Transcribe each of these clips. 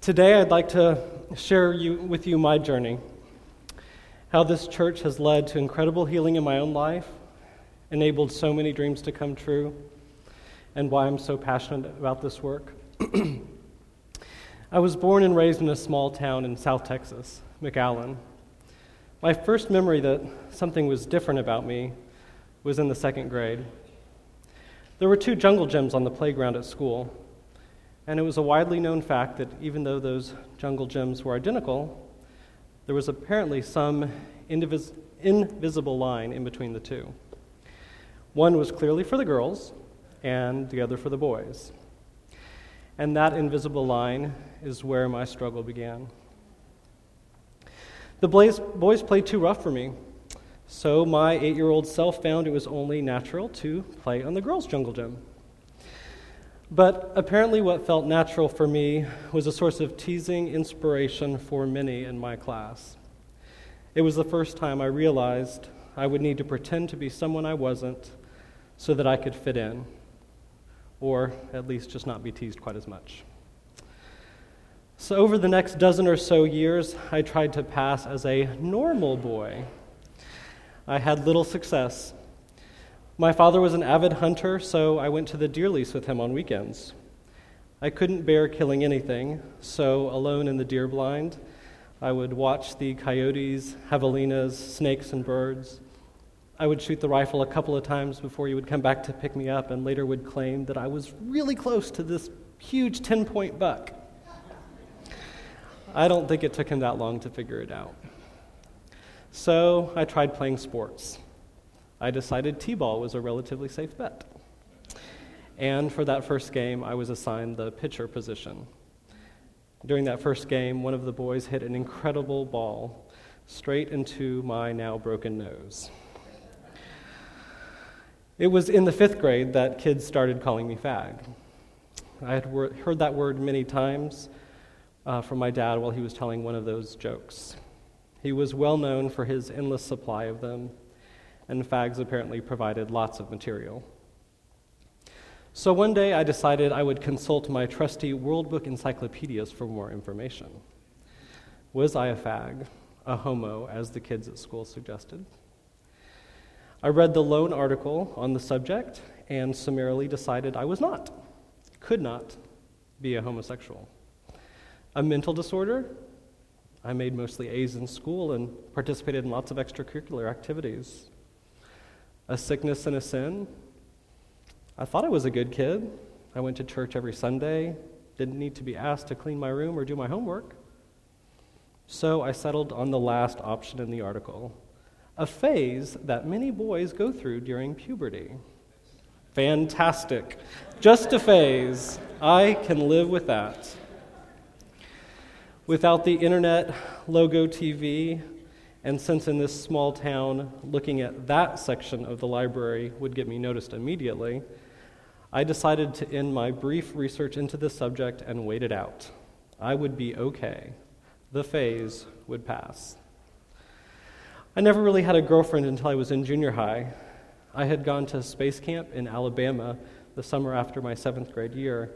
Today, I'd like to share you, with you my journey, how this church has led to incredible healing in my own life, enabled so many dreams to come true, and why I'm so passionate about this work. I was born and raised in a small town in South Texas, McAllen. My first memory that something was different about me was in the second grade. There were two jungle gyms on the playground at school, and it was a widely known fact that even though those jungle gyms were identical, there was apparently some indivis- invisible line in between the two. One was clearly for the girls, and the other for the boys. And that invisible line is where my struggle began. The boys played too rough for me, so my eight year old self found it was only natural to play on the girls' jungle gym. But apparently, what felt natural for me was a source of teasing inspiration for many in my class. It was the first time I realized I would need to pretend to be someone I wasn't so that I could fit in, or at least just not be teased quite as much. So, over the next dozen or so years, I tried to pass as a normal boy. I had little success. My father was an avid hunter, so I went to the deer lease with him on weekends. I couldn't bear killing anything, so alone in the deer blind, I would watch the coyotes, javelinas, snakes, and birds. I would shoot the rifle a couple of times before he would come back to pick me up and later would claim that I was really close to this huge 10 point buck. I don't think it took him that long to figure it out. So I tried playing sports. I decided T ball was a relatively safe bet. And for that first game, I was assigned the pitcher position. During that first game, one of the boys hit an incredible ball straight into my now broken nose. It was in the fifth grade that kids started calling me fag. I had heard that word many times, uh, from my dad while he was telling one of those jokes. He was well known for his endless supply of them, and fags apparently provided lots of material. So one day I decided I would consult my trusty World Book encyclopedias for more information. Was I a fag, a homo, as the kids at school suggested? I read the lone article on the subject and summarily decided I was not, could not be a homosexual. A mental disorder? I made mostly A's in school and participated in lots of extracurricular activities. A sickness and a sin? I thought I was a good kid. I went to church every Sunday, didn't need to be asked to clean my room or do my homework. So I settled on the last option in the article a phase that many boys go through during puberty. Fantastic. Just a phase. I can live with that. Without the internet, logo TV, and since in this small town, looking at that section of the library would get me noticed immediately, I decided to end my brief research into the subject and wait it out. I would be okay. The phase would pass. I never really had a girlfriend until I was in junior high. I had gone to space camp in Alabama the summer after my seventh grade year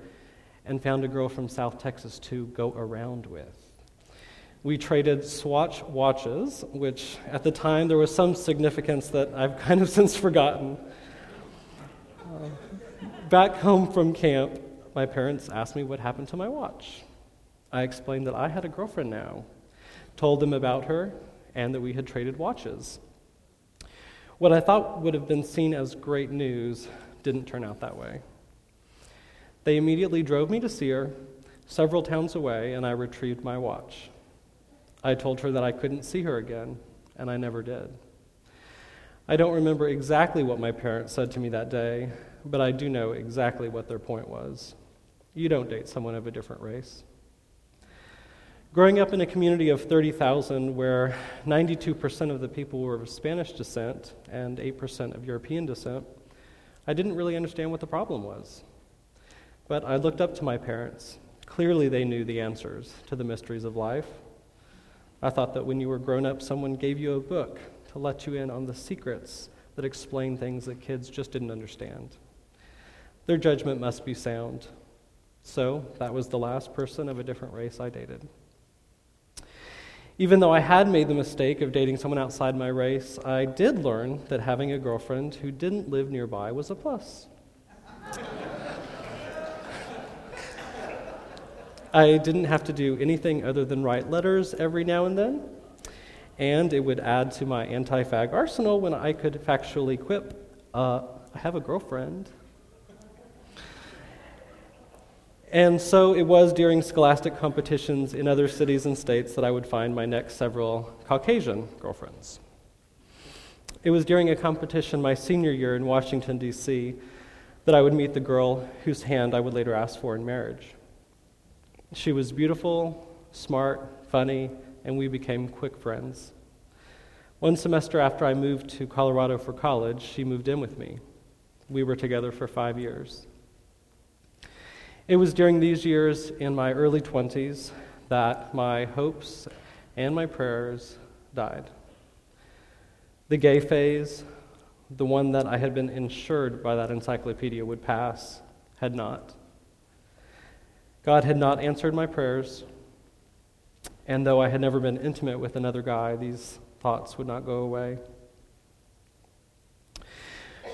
and found a girl from South Texas to go around with. We traded Swatch watches, which at the time there was some significance that I've kind of since forgotten. Uh, back home from camp, my parents asked me what happened to my watch. I explained that I had a girlfriend now, told them about her, and that we had traded watches. What I thought would have been seen as great news didn't turn out that way. They immediately drove me to see her, several towns away, and I retrieved my watch. I told her that I couldn't see her again, and I never did. I don't remember exactly what my parents said to me that day, but I do know exactly what their point was. You don't date someone of a different race. Growing up in a community of 30,000 where 92% of the people were of Spanish descent and 8% of European descent, I didn't really understand what the problem was. But I looked up to my parents. Clearly, they knew the answers to the mysteries of life. I thought that when you were grown up, someone gave you a book to let you in on the secrets that explain things that kids just didn't understand. Their judgment must be sound. So that was the last person of a different race I dated. Even though I had made the mistake of dating someone outside my race, I did learn that having a girlfriend who didn't live nearby was a plus. I didn't have to do anything other than write letters every now and then, and it would add to my anti fag arsenal when I could factually quip, uh, I have a girlfriend. And so it was during scholastic competitions in other cities and states that I would find my next several Caucasian girlfriends. It was during a competition my senior year in Washington, D.C., that I would meet the girl whose hand I would later ask for in marriage. She was beautiful, smart, funny, and we became quick friends. One semester after I moved to Colorado for college, she moved in with me. We were together for five years. It was during these years in my early 20s that my hopes and my prayers died. The gay phase, the one that I had been insured by that encyclopedia would pass, had not. God had not answered my prayers, and though I had never been intimate with another guy, these thoughts would not go away.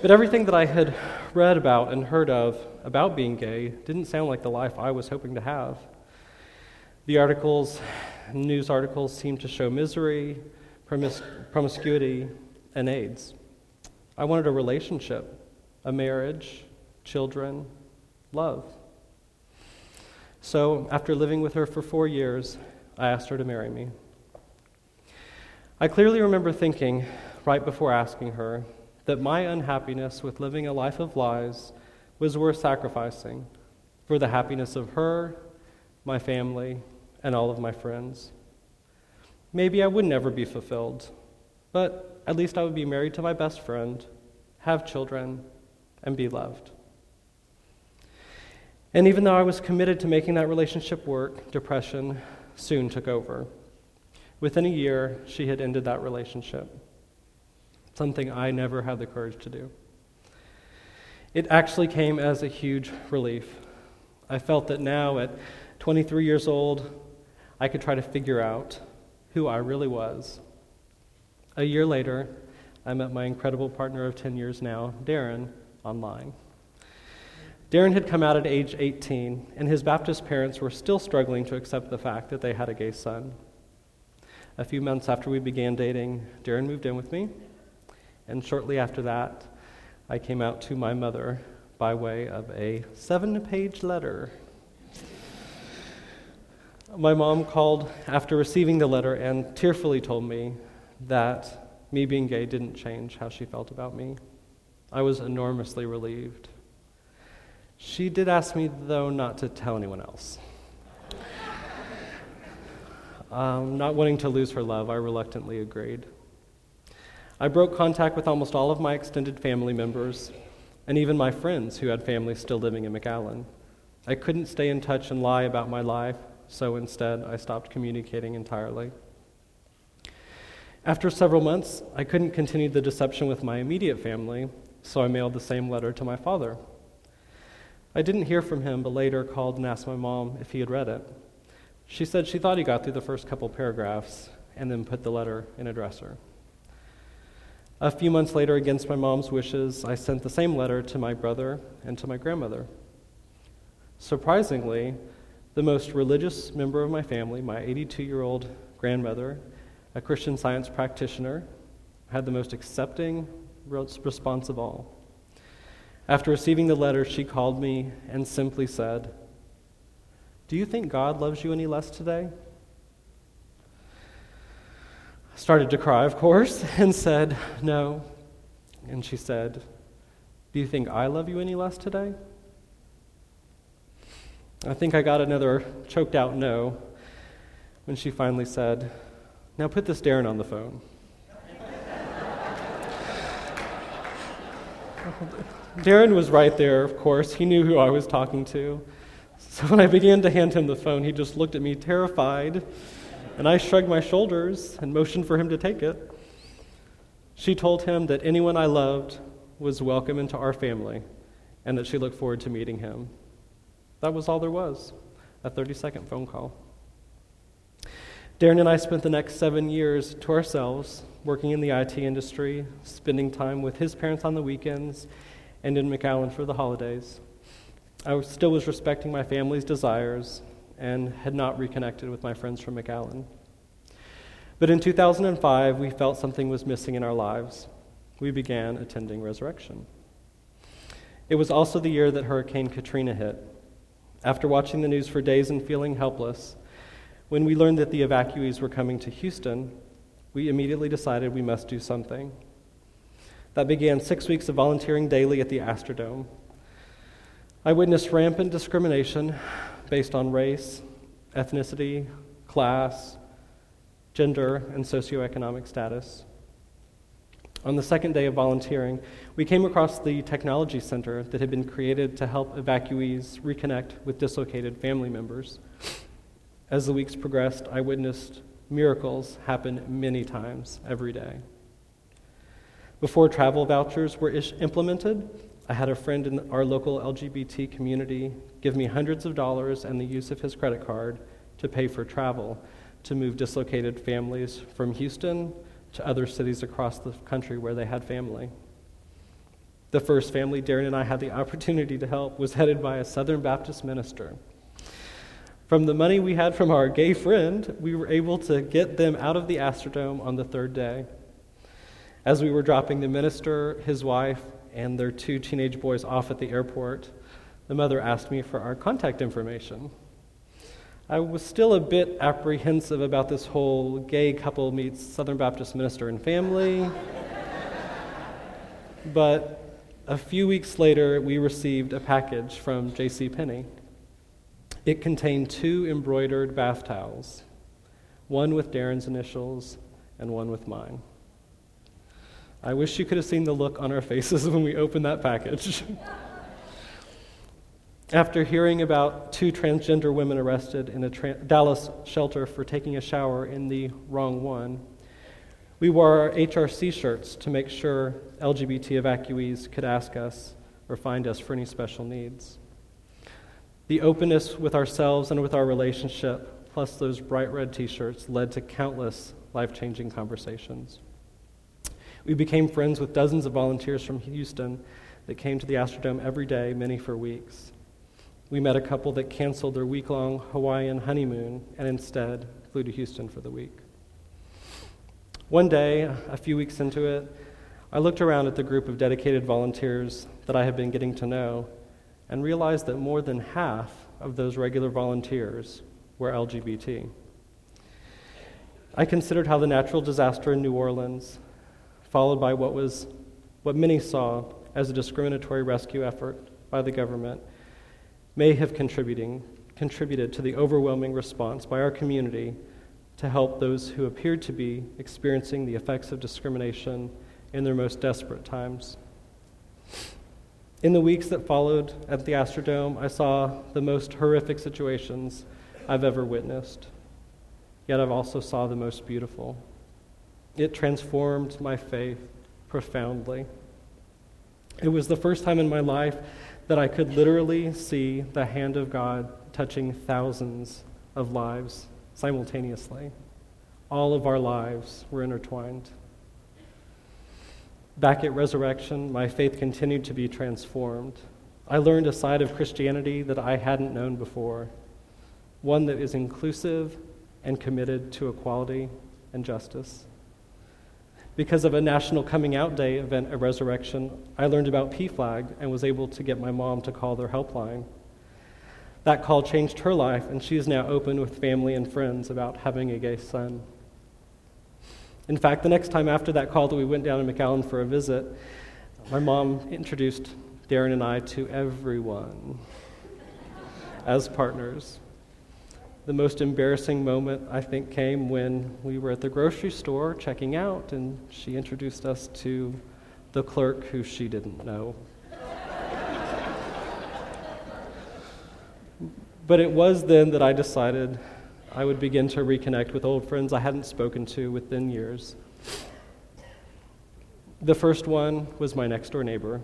But everything that I had read about and heard of about being gay didn't sound like the life I was hoping to have. The articles, news articles, seemed to show misery, promis- promiscuity, and AIDS. I wanted a relationship, a marriage, children, love. So, after living with her for four years, I asked her to marry me. I clearly remember thinking, right before asking her, that my unhappiness with living a life of lies was worth sacrificing for the happiness of her, my family, and all of my friends. Maybe I would never be fulfilled, but at least I would be married to my best friend, have children, and be loved. And even though I was committed to making that relationship work, depression soon took over. Within a year, she had ended that relationship something I never had the courage to do. It actually came as a huge relief. I felt that now, at 23 years old, I could try to figure out who I really was. A year later, I met my incredible partner of 10 years now, Darren, online. Darren had come out at age 18, and his Baptist parents were still struggling to accept the fact that they had a gay son. A few months after we began dating, Darren moved in with me, and shortly after that, I came out to my mother by way of a seven page letter. My mom called after receiving the letter and tearfully told me that me being gay didn't change how she felt about me. I was enormously relieved. She did ask me, though, not to tell anyone else. Um, not wanting to lose her love, I reluctantly agreed. I broke contact with almost all of my extended family members and even my friends who had families still living in McAllen. I couldn't stay in touch and lie about my life, so instead I stopped communicating entirely. After several months, I couldn't continue the deception with my immediate family, so I mailed the same letter to my father. I didn't hear from him, but later called and asked my mom if he had read it. She said she thought he got through the first couple paragraphs and then put the letter in a dresser. A few months later, against my mom's wishes, I sent the same letter to my brother and to my grandmother. Surprisingly, the most religious member of my family, my 82 year old grandmother, a Christian science practitioner, had the most accepting response of all. After receiving the letter, she called me and simply said, Do you think God loves you any less today? I started to cry, of course, and said, No. And she said, Do you think I love you any less today? I think I got another choked out no when she finally said, Now put this Darren on the phone. Darren was right there, of course. He knew who I was talking to. So when I began to hand him the phone, he just looked at me terrified and I shrugged my shoulders and motioned for him to take it. She told him that anyone I loved was welcome into our family and that she looked forward to meeting him. That was all there was a 30 second phone call. Darren and I spent the next seven years to ourselves, working in the IT industry, spending time with his parents on the weekends, and in McAllen for the holidays. I still was respecting my family's desires and had not reconnected with my friends from McAllen. But in 2005, we felt something was missing in our lives. We began attending Resurrection. It was also the year that Hurricane Katrina hit. After watching the news for days and feeling helpless, when we learned that the evacuees were coming to Houston, we immediately decided we must do something. That began six weeks of volunteering daily at the Astrodome. I witnessed rampant discrimination based on race, ethnicity, class, gender, and socioeconomic status. On the second day of volunteering, we came across the technology center that had been created to help evacuees reconnect with dislocated family members. As the weeks progressed, I witnessed miracles happen many times every day. Before travel vouchers were implemented, I had a friend in our local LGBT community give me hundreds of dollars and the use of his credit card to pay for travel to move dislocated families from Houston to other cities across the country where they had family. The first family Darren and I had the opportunity to help was headed by a Southern Baptist minister. From the money we had from our gay friend, we were able to get them out of the Astrodome on the third day. As we were dropping the minister, his wife, and their two teenage boys off at the airport, the mother asked me for our contact information. I was still a bit apprehensive about this whole gay couple meets Southern Baptist minister and family. but a few weeks later, we received a package from J.C. Penney. It contained two embroidered bath towels, one with Darren's initials and one with mine. I wish you could have seen the look on our faces when we opened that package. After hearing about two transgender women arrested in a tra- Dallas shelter for taking a shower in the wrong one, we wore our HRC shirts to make sure LGBT evacuees could ask us or find us for any special needs. The openness with ourselves and with our relationship, plus those bright red t shirts, led to countless life changing conversations. We became friends with dozens of volunteers from Houston that came to the Astrodome every day, many for weeks. We met a couple that canceled their week long Hawaiian honeymoon and instead flew to Houston for the week. One day, a few weeks into it, I looked around at the group of dedicated volunteers that I had been getting to know and realized that more than half of those regular volunteers were LGBT. I considered how the natural disaster in New Orleans, followed by what was what many saw as a discriminatory rescue effort by the government, may have contributing, contributed to the overwhelming response by our community to help those who appeared to be experiencing the effects of discrimination in their most desperate times. In the weeks that followed at the Astrodome, I saw the most horrific situations I've ever witnessed. Yet I've also saw the most beautiful. It transformed my faith profoundly. It was the first time in my life that I could literally see the hand of God touching thousands of lives simultaneously. All of our lives were intertwined. Back at Resurrection, my faith continued to be transformed. I learned a side of Christianity that I hadn't known before, one that is inclusive and committed to equality and justice. Because of a National Coming Out Day event at Resurrection, I learned about PFLAG and was able to get my mom to call their helpline. That call changed her life, and she is now open with family and friends about having a gay son. In fact, the next time after that call that we went down to McAllen for a visit, my mom introduced Darren and I to everyone as partners. The most embarrassing moment, I think, came when we were at the grocery store checking out, and she introduced us to the clerk who she didn't know. but it was then that I decided I would begin to reconnect with old friends I hadn't spoken to within years. The first one was my next door neighbor.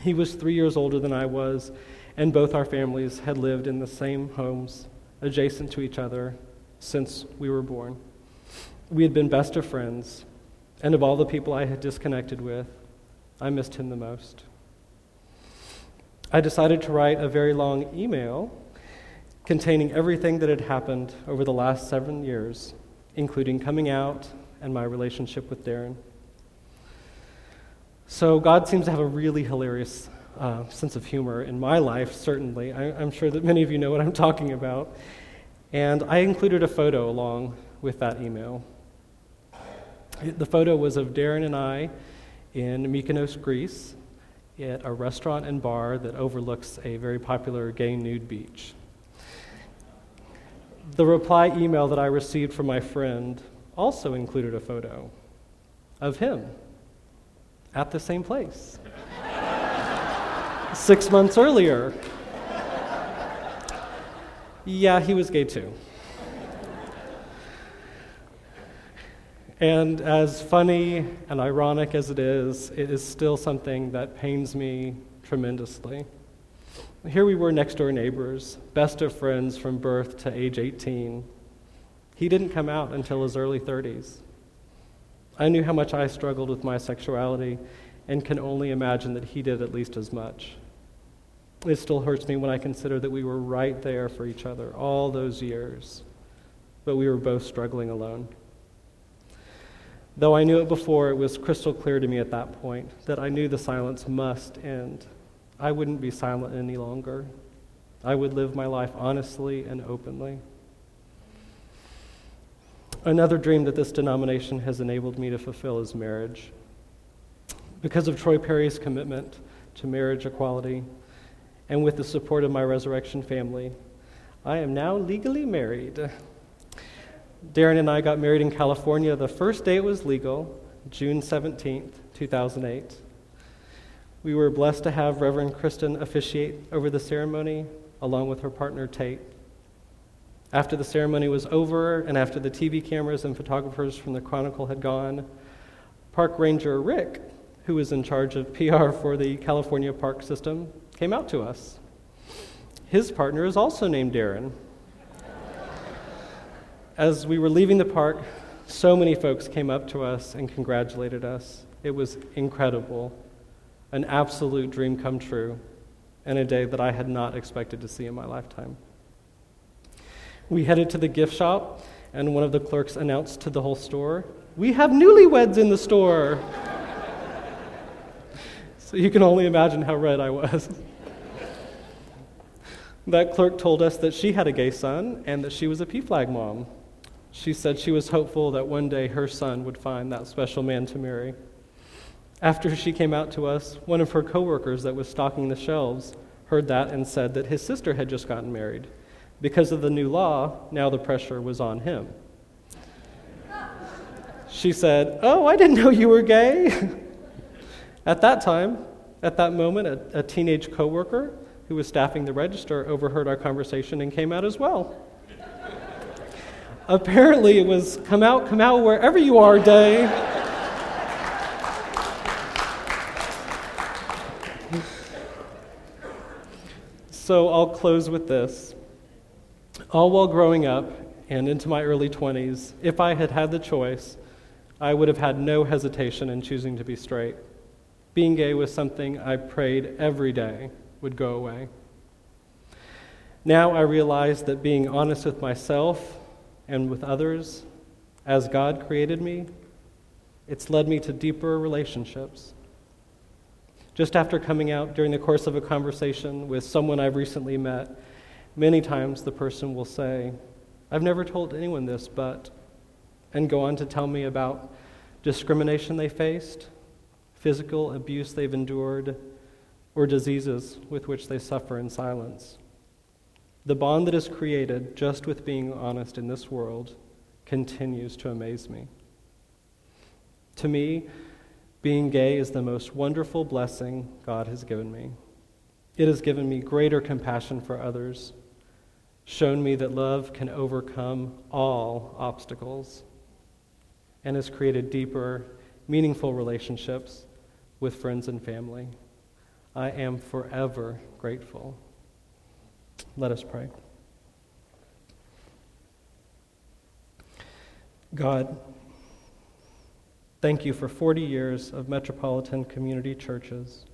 He was three years older than I was, and both our families had lived in the same homes, adjacent to each other, since we were born. We had been best of friends, and of all the people I had disconnected with, I missed him the most. I decided to write a very long email containing everything that had happened over the last seven years, including coming out and my relationship with Darren. So, God seems to have a really hilarious uh, sense of humor in my life, certainly. I, I'm sure that many of you know what I'm talking about. And I included a photo along with that email. The photo was of Darren and I in Mykonos, Greece, at a restaurant and bar that overlooks a very popular gay nude beach. The reply email that I received from my friend also included a photo of him at the same place six months earlier. Yeah, he was gay too. And as funny and ironic as it is, it is still something that pains me tremendously. Here we were next door neighbors, best of friends from birth to age 18. He didn't come out until his early 30s. I knew how much I struggled with my sexuality and can only imagine that he did at least as much. It still hurts me when I consider that we were right there for each other all those years, but we were both struggling alone. Though I knew it before, it was crystal clear to me at that point that I knew the silence must end. I wouldn't be silent any longer. I would live my life honestly and openly. Another dream that this denomination has enabled me to fulfill is marriage. Because of Troy Perry's commitment to marriage equality, and with the support of my resurrection family, I am now legally married. Darren and I got married in California the first day it was legal, June 17th, 2008. We were blessed to have Reverend Kristen officiate over the ceremony along with her partner Tate. After the ceremony was over and after the TV cameras and photographers from the Chronicle had gone, Park Ranger Rick, who was in charge of PR for the California park system, came out to us. His partner is also named Darren. As we were leaving the park, so many folks came up to us and congratulated us. It was incredible, an absolute dream come true, and a day that I had not expected to see in my lifetime. We headed to the gift shop, and one of the clerks announced to the whole store, We have newlyweds in the store. So you can only imagine how red I was. that clerk told us that she had a gay son and that she was a PFLAG mom. She said she was hopeful that one day her son would find that special man to marry. After she came out to us, one of her coworkers that was stocking the shelves heard that and said that his sister had just gotten married. Because of the new law, now the pressure was on him. She said, Oh, I didn't know you were gay. at that time, at that moment, a, a teenage coworker who was staffing the register overheard our conversation and came out as well. Apparently, it was come out, come out wherever you are day. so I'll close with this. All while growing up and into my early 20s, if I had had the choice, I would have had no hesitation in choosing to be straight. Being gay was something I prayed every day would go away. Now I realize that being honest with myself and with others, as God created me, it's led me to deeper relationships. Just after coming out during the course of a conversation with someone I've recently met, many times the person will say, I've never told anyone this, but, and go on to tell me about discrimination they faced, physical abuse they've endured, or diseases with which they suffer in silence. The bond that is created just with being honest in this world continues to amaze me. To me, being gay is the most wonderful blessing God has given me. It has given me greater compassion for others, shown me that love can overcome all obstacles, and has created deeper, meaningful relationships with friends and family. I am forever grateful. Let us pray. God, thank you for 40 years of metropolitan community churches.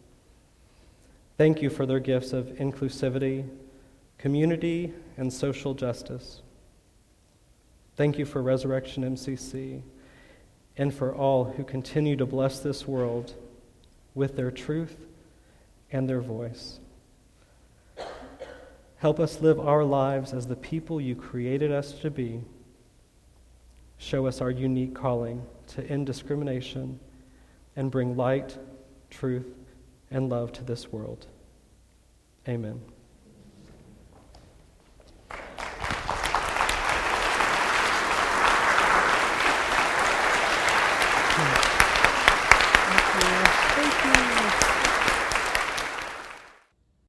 Thank you for their gifts of inclusivity, community, and social justice. Thank you for Resurrection MCC and for all who continue to bless this world with their truth and their voice. Help us live our lives as the people you created us to be. Show us our unique calling to end discrimination and bring light, truth, and love to this world. Amen.